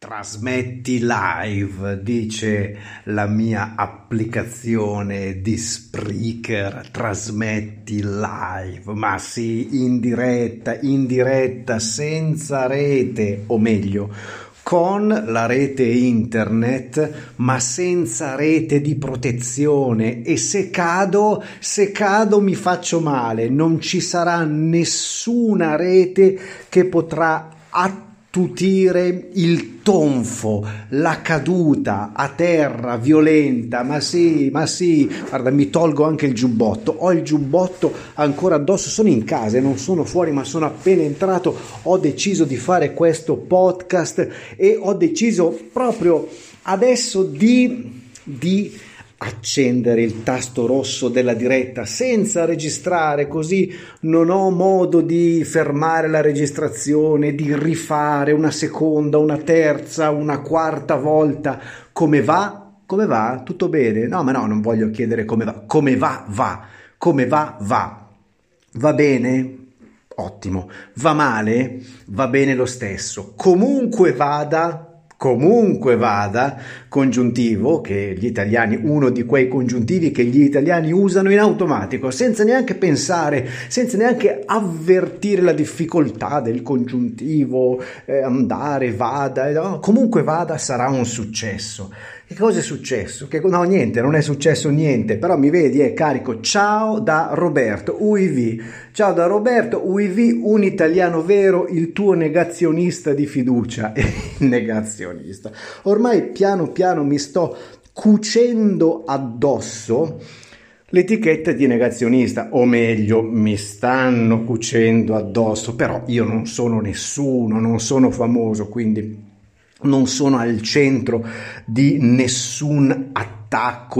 Trasmetti live, dice la mia applicazione di Spreaker. Trasmetti live, ma sì, in diretta, in diretta, senza rete, o meglio con la rete internet ma senza rete di protezione. E se cado, se cado mi faccio male, non ci sarà nessuna rete che potrà attivare attutire il tonfo, la caduta a terra violenta, ma sì, ma sì, guarda, mi tolgo anche il giubbotto, ho il giubbotto ancora addosso, sono in casa e non sono fuori, ma sono appena entrato, ho deciso di fare questo podcast e ho deciso proprio adesso di, di accendere il tasto rosso della diretta senza registrare, così non ho modo di fermare la registrazione, di rifare una seconda, una terza, una quarta volta. Come va? Come va? Tutto bene? No, ma no, non voglio chiedere come va. Come va? Va. Come va? Va. Va bene? Ottimo. Va male? Va bene lo stesso. Comunque vada, comunque vada, congiuntivo, che gli italiani, uno di quei congiuntivi che gli italiani usano in automatico, senza neanche pensare, senza neanche avvertire la difficoltà del congiuntivo, eh, andare, vada, no? comunque vada sarà un successo. Che cosa è successo? Che, no, niente, non è successo niente, però mi vedi, è carico. Ciao da Roberto, UIV. Ciao da Roberto, UIV, un italiano vero, il tuo negazionista di fiducia. negazionista. Ormai piano piano mi sto cucendo addosso l'etichetta di negazionista, o meglio, mi stanno cucendo addosso, però io non sono nessuno, non sono famoso, quindi non sono al centro di nessun attacco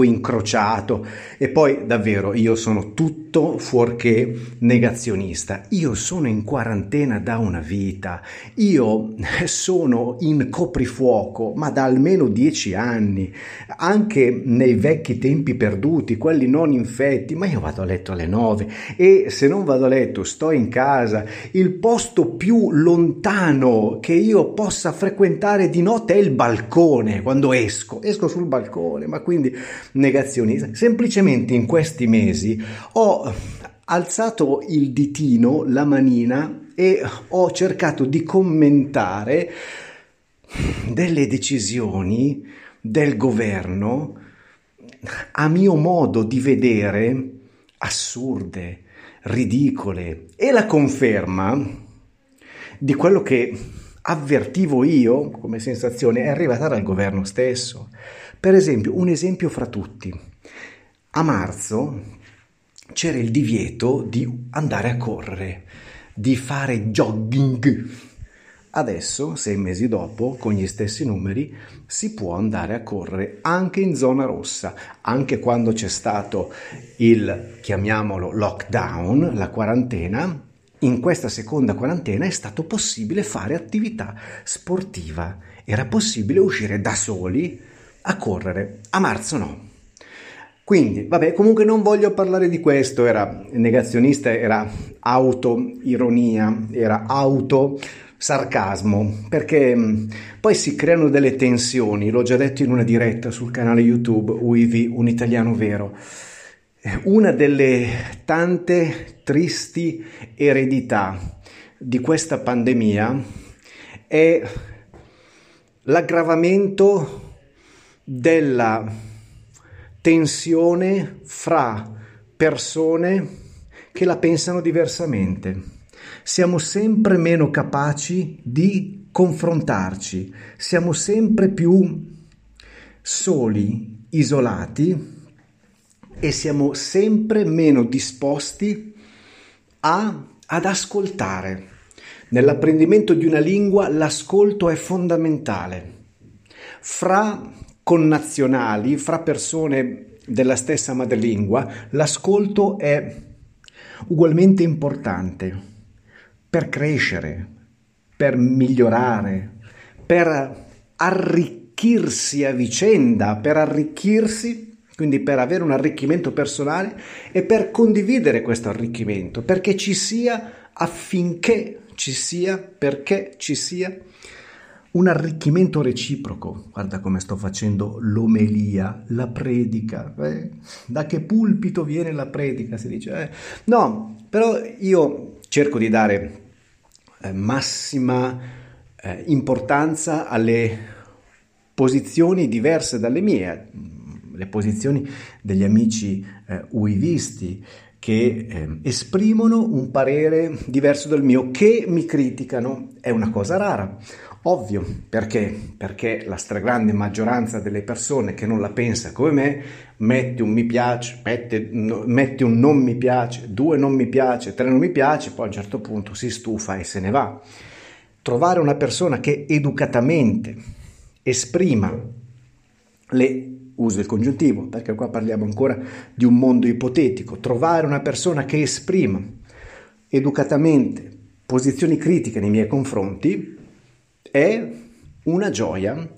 incrociato. E poi davvero io sono tutto fuorché negazionista. Io sono in quarantena da una vita, io sono in coprifuoco ma da almeno dieci anni, anche nei vecchi tempi perduti, quelli non infetti, ma io vado a letto alle nove. E se non vado a letto sto in casa, il posto più lontano che io possa frequentare di notte è il balcone quando esco, esco sul balcone, ma quindi negazionista. Semplicemente in questi mesi ho alzato il ditino, la manina e ho cercato di commentare delle decisioni del governo a mio modo di vedere assurde, ridicole e la conferma di quello che avvertivo io come sensazione è arrivata dal governo stesso. Per esempio, un esempio fra tutti. A marzo c'era il divieto di andare a correre, di fare jogging. Adesso, sei mesi dopo, con gli stessi numeri, si può andare a correre anche in zona rossa, anche quando c'è stato il, chiamiamolo, lockdown, la quarantena, in questa seconda quarantena è stato possibile fare attività sportiva, era possibile uscire da soli a correre, a marzo no. Quindi, vabbè, comunque non voglio parlare di questo, era negazionista, era autoironia, era auto sarcasmo, perché mm, poi si creano delle tensioni, l'ho già detto in una diretta sul canale YouTube UIV Un Italiano Vero. Una delle tante tristi eredità di questa pandemia è l'aggravamento della tensione fra persone che la pensano diversamente siamo sempre meno capaci di confrontarci, siamo sempre più soli, isolati e siamo sempre meno disposti a, ad ascoltare. Nell'apprendimento di una lingua l'ascolto è fondamentale. Fra connazionali, fra persone della stessa madrelingua, l'ascolto è ugualmente importante per crescere, per migliorare, per arricchirsi a vicenda, per arricchirsi, quindi per avere un arricchimento personale e per condividere questo arricchimento, perché ci sia affinché ci sia, perché ci sia un arricchimento reciproco. Guarda come sto facendo l'omelia, la predica. Eh? Da che pulpito viene la predica? Si dice. Eh? No, però io cerco di dare eh, massima eh, importanza alle posizioni diverse dalle mie, le posizioni degli amici eh, uivisti che eh, esprimono un parere diverso dal mio, che mi criticano, è una cosa rara. Ovvio, perché? Perché la stragrande maggioranza delle persone che non la pensa come me mette un mi piace, mette, mette, un non mi piace, due non mi piace, tre non mi piace, poi a un certo punto si stufa e se ne va. Trovare una persona che educatamente esprima le uso il congiuntivo, perché qua parliamo ancora di un mondo ipotetico, trovare una persona che esprima educatamente posizioni critiche nei miei confronti è una gioia.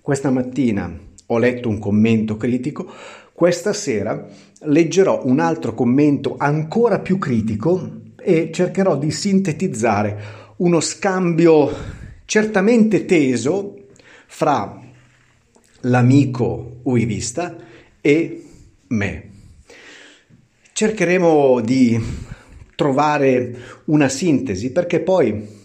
Questa mattina ho letto un commento critico, questa sera leggerò un altro commento ancora più critico e cercherò di sintetizzare uno scambio certamente teso fra l'amico uivista e me. Cercheremo di trovare una sintesi perché poi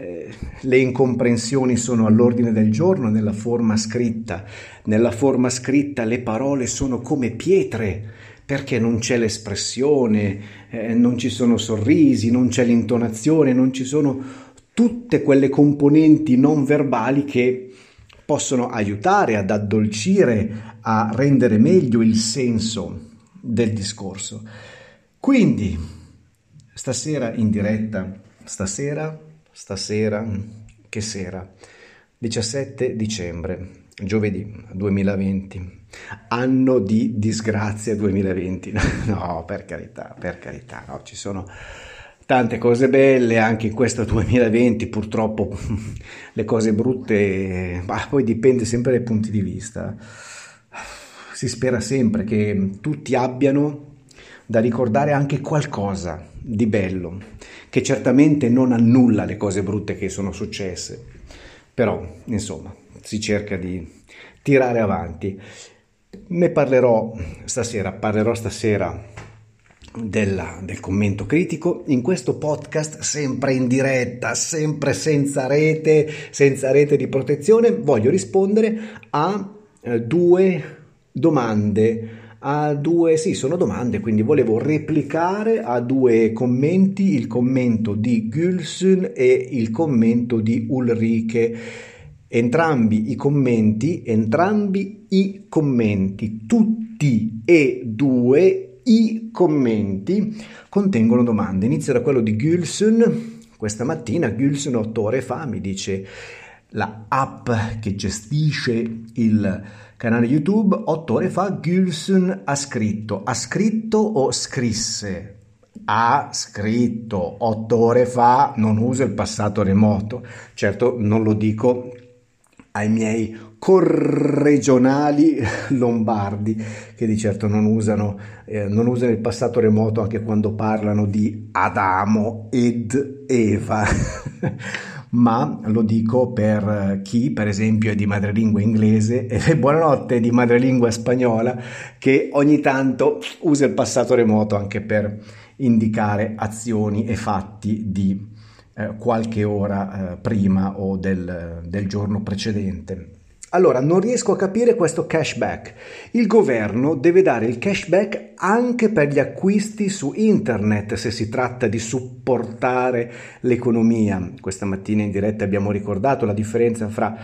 eh, le incomprensioni sono all'ordine del giorno nella forma scritta. Nella forma scritta le parole sono come pietre perché non c'è l'espressione, eh, non ci sono sorrisi, non c'è l'intonazione, non ci sono tutte quelle componenti non verbali che possono aiutare ad addolcire, a rendere meglio il senso del discorso. Quindi, stasera in diretta, stasera stasera, che sera, 17 dicembre, giovedì 2020, anno di disgrazia 2020. No, per carità, per carità, no, ci sono tante cose belle anche in questo 2020, purtroppo le cose brutte, ma poi dipende sempre dai punti di vista. Si spera sempre che tutti abbiano da ricordare anche qualcosa di bello, che certamente non annulla le cose brutte che sono successe, però insomma si cerca di tirare avanti. Ne parlerò stasera, parlerò stasera della, del commento critico in questo podcast sempre in diretta, sempre senza rete, senza rete di protezione, voglio rispondere a eh, due domande a due, sì, sono domande, quindi volevo replicare a due commenti, il commento di Gülsün e il commento di Ulrike. Entrambi i commenti, entrambi i commenti, tutti e due i commenti contengono domande. Inizio da quello di Gülsün Questa mattina Gülsen otto ore fa mi dice la app che gestisce il canale YouTube, otto ore fa Gülsen ha scritto, ha scritto o scrisse? Ha scritto otto ore fa, non uso il passato remoto. Certo, non lo dico ai miei corregionali lombardi che di certo non usano, eh, non usano il passato remoto anche quando parlano di Adamo ed Eva. ma lo dico per chi per esempio è di madrelingua inglese e buonanotte di madrelingua spagnola che ogni tanto usa il passato remoto anche per indicare azioni e fatti di eh, qualche ora eh, prima o del, del giorno precedente. Allora, non riesco a capire questo cashback. Il governo deve dare il cashback anche per gli acquisti su internet se si tratta di supportare l'economia. Questa mattina in diretta abbiamo ricordato la differenza fra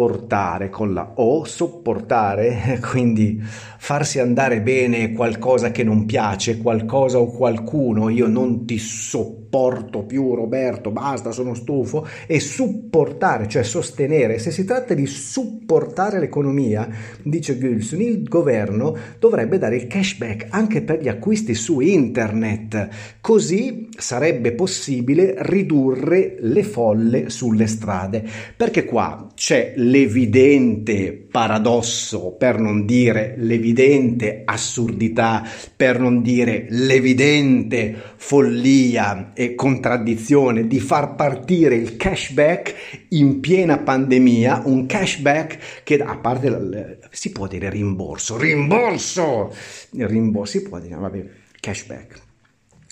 sopportare con la O, sopportare, quindi farsi andare bene qualcosa che non piace, qualcosa o qualcuno, io non ti sopporto più Roberto, basta, sono stufo, e supportare, cioè sostenere. Se si tratta di supportare l'economia, dice Gülsün, il governo dovrebbe dare il cashback anche per gli acquisti su internet, così sarebbe possibile ridurre le folle sulle strade, perché qua c'è l'evidente paradosso, per non dire l'evidente assurdità, per non dire l'evidente follia e contraddizione di far partire il cashback in piena pandemia, un cashback che a parte si può dire rimborso, rimborso, rimborso si può dire, vabbè, cashback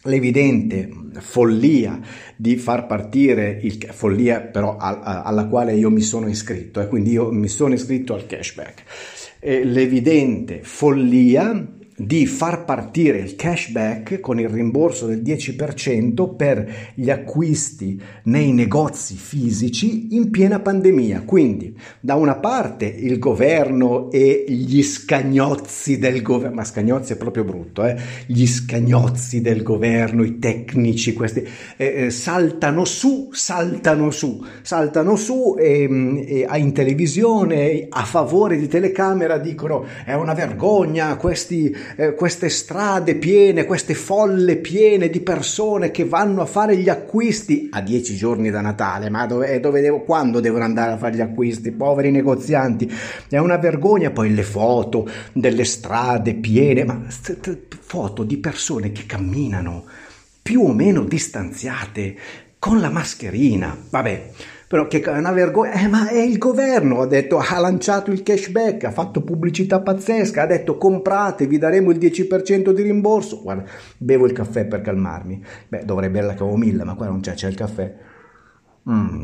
l'evidente follia di far partire il follia però alla quale io mi sono iscritto e eh, quindi io mi sono iscritto al cashback. L'evidente follia di far partire il cashback con il rimborso del 10% per gli acquisti nei negozi fisici in piena pandemia. Quindi, da una parte il governo e gli scagnozzi del governo, ma scagnozzi è proprio brutto, eh? gli scagnozzi del governo, i tecnici, questi eh, eh saltano su, saltano su, saltano su e, e in televisione a favore di telecamera dicono è una vergogna questi eh, queste strade piene, queste folle piene di persone che vanno a fare gli acquisti a dieci giorni da Natale, ma dove, eh, dove devo, quando devono andare a fare gli acquisti? Poveri negozianti, è una vergogna. Poi le foto delle strade piene, ma foto di persone che camminano più o meno distanziate con la mascherina, vabbè però che è una vergogna, eh, ma è il governo, ha detto, ha lanciato il cashback, ha fatto pubblicità pazzesca, ha detto comprate, vi daremo il 10% di rimborso, guarda, bevo il caffè per calmarmi, beh dovrebbe la camomilla, ma qua non c'è, c'è il caffè. Mm.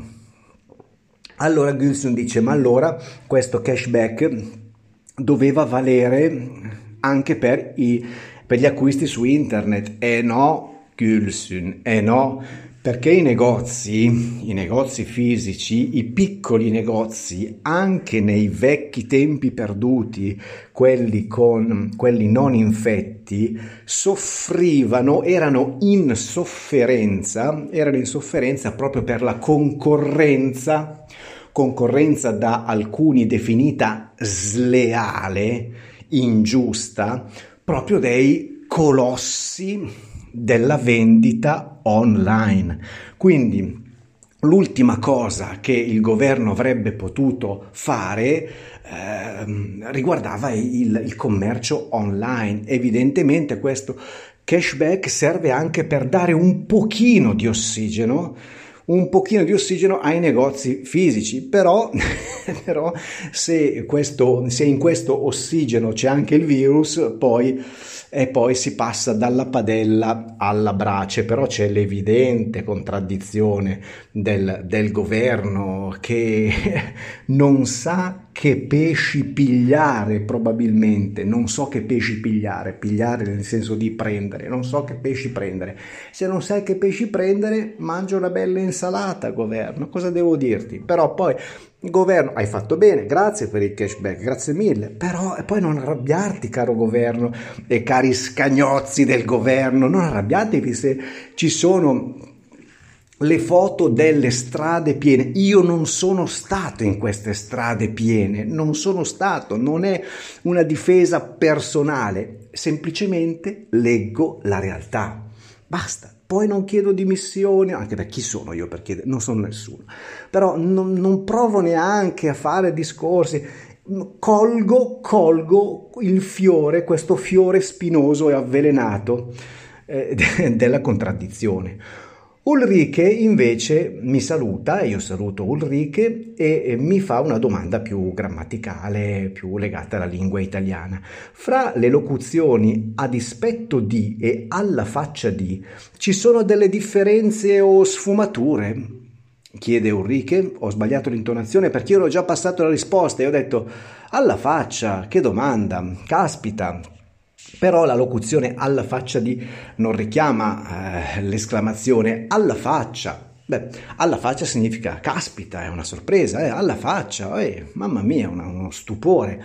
Allora Gilson dice, ma allora questo cashback doveva valere anche per, i, per gli acquisti su internet, e eh no, Gülsün, e eh no, perché i negozi, i negozi fisici, i piccoli negozi, anche nei vecchi tempi perduti, quelli, con, quelli non infetti, soffrivano, erano in sofferenza, erano in sofferenza proprio per la concorrenza, concorrenza da alcuni definita sleale, ingiusta, proprio dei colossi della vendita online. Quindi l'ultima cosa che il governo avrebbe potuto fare eh, riguardava il, il commercio online. Evidentemente questo cashback serve anche per dare un pochino di ossigeno un pochino di ossigeno ai negozi fisici, però, però se, questo, se in questo ossigeno c'è anche il virus, poi e poi si passa dalla padella alla brace, però c'è l'evidente contraddizione del, del governo che non sa che pesci pigliare probabilmente, non so che pesci pigliare, pigliare nel senso di prendere, non so che pesci prendere. Se non sai che pesci prendere, mangia una bella insalata, governo, cosa devo dirti? Però poi Governo, hai fatto bene, grazie per il cashback, grazie mille, però poi non arrabbiarti caro governo e cari scagnozzi del governo, non arrabbiatevi se ci sono le foto delle strade piene. Io non sono stato in queste strade piene, non sono stato, non è una difesa personale, semplicemente leggo la realtà. Basta. Poi non chiedo dimissioni, anche per chi sono io per chiedere, non sono nessuno. Però non, non provo neanche a fare discorsi. Colgo, colgo il fiore, questo fiore spinoso e avvelenato eh, della contraddizione Ulrike invece mi saluta, io saluto Ulrike e mi fa una domanda più grammaticale, più legata alla lingua italiana. Fra le locuzioni a dispetto di e alla faccia di ci sono delle differenze o sfumature? Chiede Ulrike, ho sbagliato l'intonazione perché io ero già passato la risposta e ho detto alla faccia, che domanda, caspita, però la locuzione alla faccia di non richiama eh, l'esclamazione alla faccia. Beh, alla faccia significa caspita, è una sorpresa, eh, alla faccia, eh, mamma mia, una, uno stupore.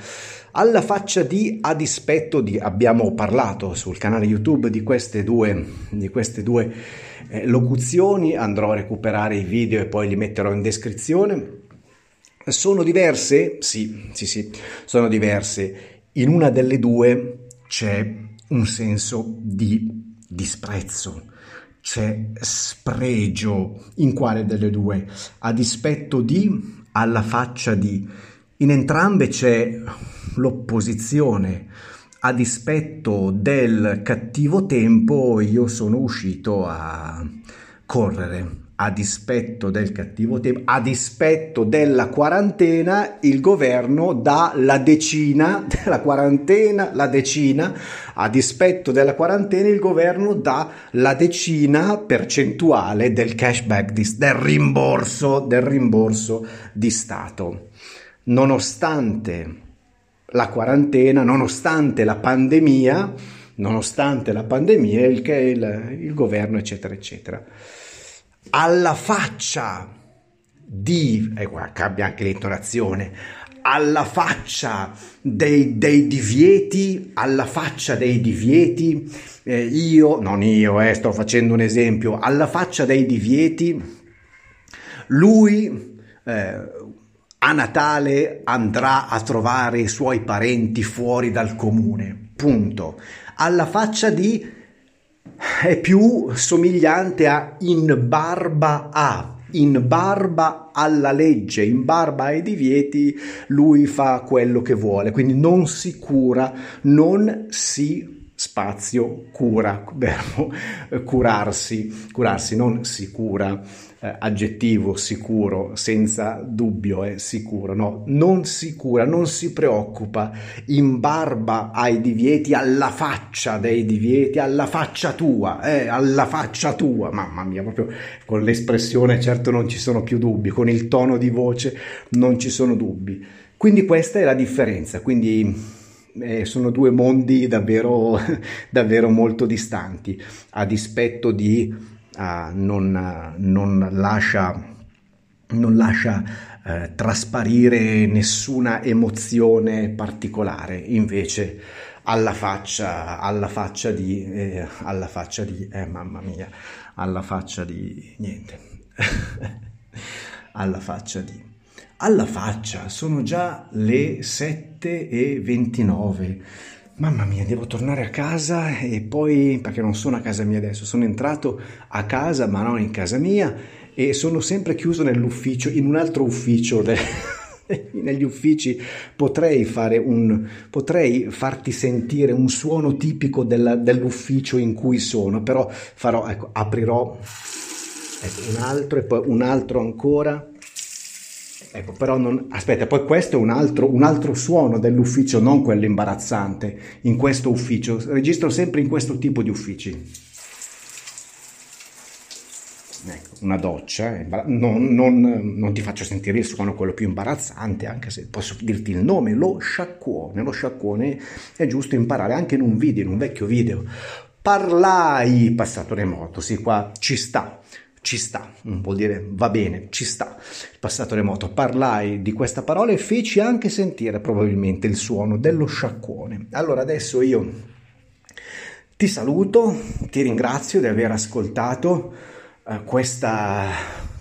Alla faccia di a dispetto di, abbiamo parlato sul canale YouTube di queste due, di queste due eh, locuzioni, andrò a recuperare i video e poi li metterò in descrizione. Sono diverse? Sì, sì, sì, sono diverse. In una delle due c'è un senso di disprezzo, c'è spregio in quale delle due, a dispetto di, alla faccia di. In entrambe c'è l'opposizione, a dispetto del cattivo tempo io sono uscito a correre a dispetto del cattivo tempo, a dispetto della quarantena, il governo dà la decina della quarantena, la decina, a dispetto della quarantena il governo dà la decina percentuale del cashback, di, del rimborso, del rimborso di Stato. Nonostante la quarantena, nonostante la pandemia, nonostante la pandemia, il, il, il governo, eccetera, eccetera alla faccia di, e qua cambia anche l'intonazione, alla faccia dei, dei, divieti, alla faccia dei divieti, eh, io, non io, eh, sto facendo un esempio, alla faccia dei divieti, lui eh, a Natale andrà a trovare i suoi parenti fuori dal comune, punto. Alla faccia di è più somigliante a in barba a, in barba alla legge, in barba ai divieti, lui fa quello che vuole, quindi non si cura, non si spazio cura, verbo curarsi, curarsi non si cura eh, aggettivo sicuro, senza dubbio è sicuro, no, non si cura, non si preoccupa, in barba ai divieti, alla faccia dei divieti, alla faccia tua, eh, alla faccia tua, mamma mia, proprio con l'espressione certo non ci sono più dubbi, con il tono di voce non ci sono dubbi. Quindi questa è la differenza, quindi eh, sono due mondi davvero, davvero molto distanti, a dispetto di uh, non, non, lascia, non lascia uh, trasparire nessuna emozione particolare, invece alla faccia, alla faccia di, eh, alla faccia di, eh, mamma mia, alla faccia di, niente, alla faccia di, alla faccia, sono già le 7 e 29 Mamma mia, devo tornare a casa e poi, perché non sono a casa mia adesso, sono entrato a casa ma non in casa mia e sono sempre chiuso nell'ufficio, in un altro ufficio. Negli uffici potrei, fare un, potrei farti sentire un suono tipico della, dell'ufficio in cui sono, però farò, ecco, aprirò ecco, un altro e poi un altro ancora Ecco, però non... Aspetta, poi questo è un altro, un altro, suono dell'ufficio, non quello imbarazzante, in questo ufficio. Registro sempre in questo tipo di uffici. Ecco, una doccia, non, non, non, ti faccio sentire il suono, quello più imbarazzante, anche se posso dirti il nome, lo sciacquone. Lo sciacquone è giusto imparare anche in un video, in un vecchio video. Parlai, passato remoto, sì, qua ci sta ci sta, vuol dire va bene, ci sta. Il passato remoto parlai di questa parola e feci anche sentire probabilmente il suono dello sciacquone. Allora adesso io ti saluto, ti ringrazio di aver ascoltato uh, questa,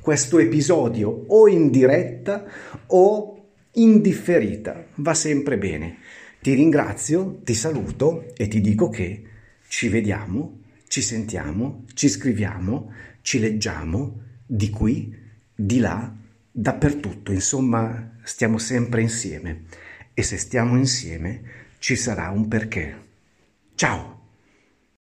questo episodio o in diretta o in differita, va sempre bene. Ti ringrazio, ti saluto e ti dico che ci vediamo, ci sentiamo, ci scriviamo, ci leggiamo di qui, di là, dappertutto, insomma stiamo sempre insieme e se stiamo insieme ci sarà un perché. Ciao!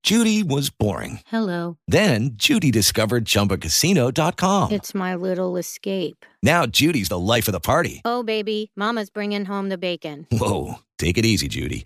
Judy was boring. Hello. Then Judy discovered ChumbaCasino.com. It's my little escape. Now Judy's the life of the party. Oh, baby, Mama's bringing home the bacon. Whoa, take it easy, Judy.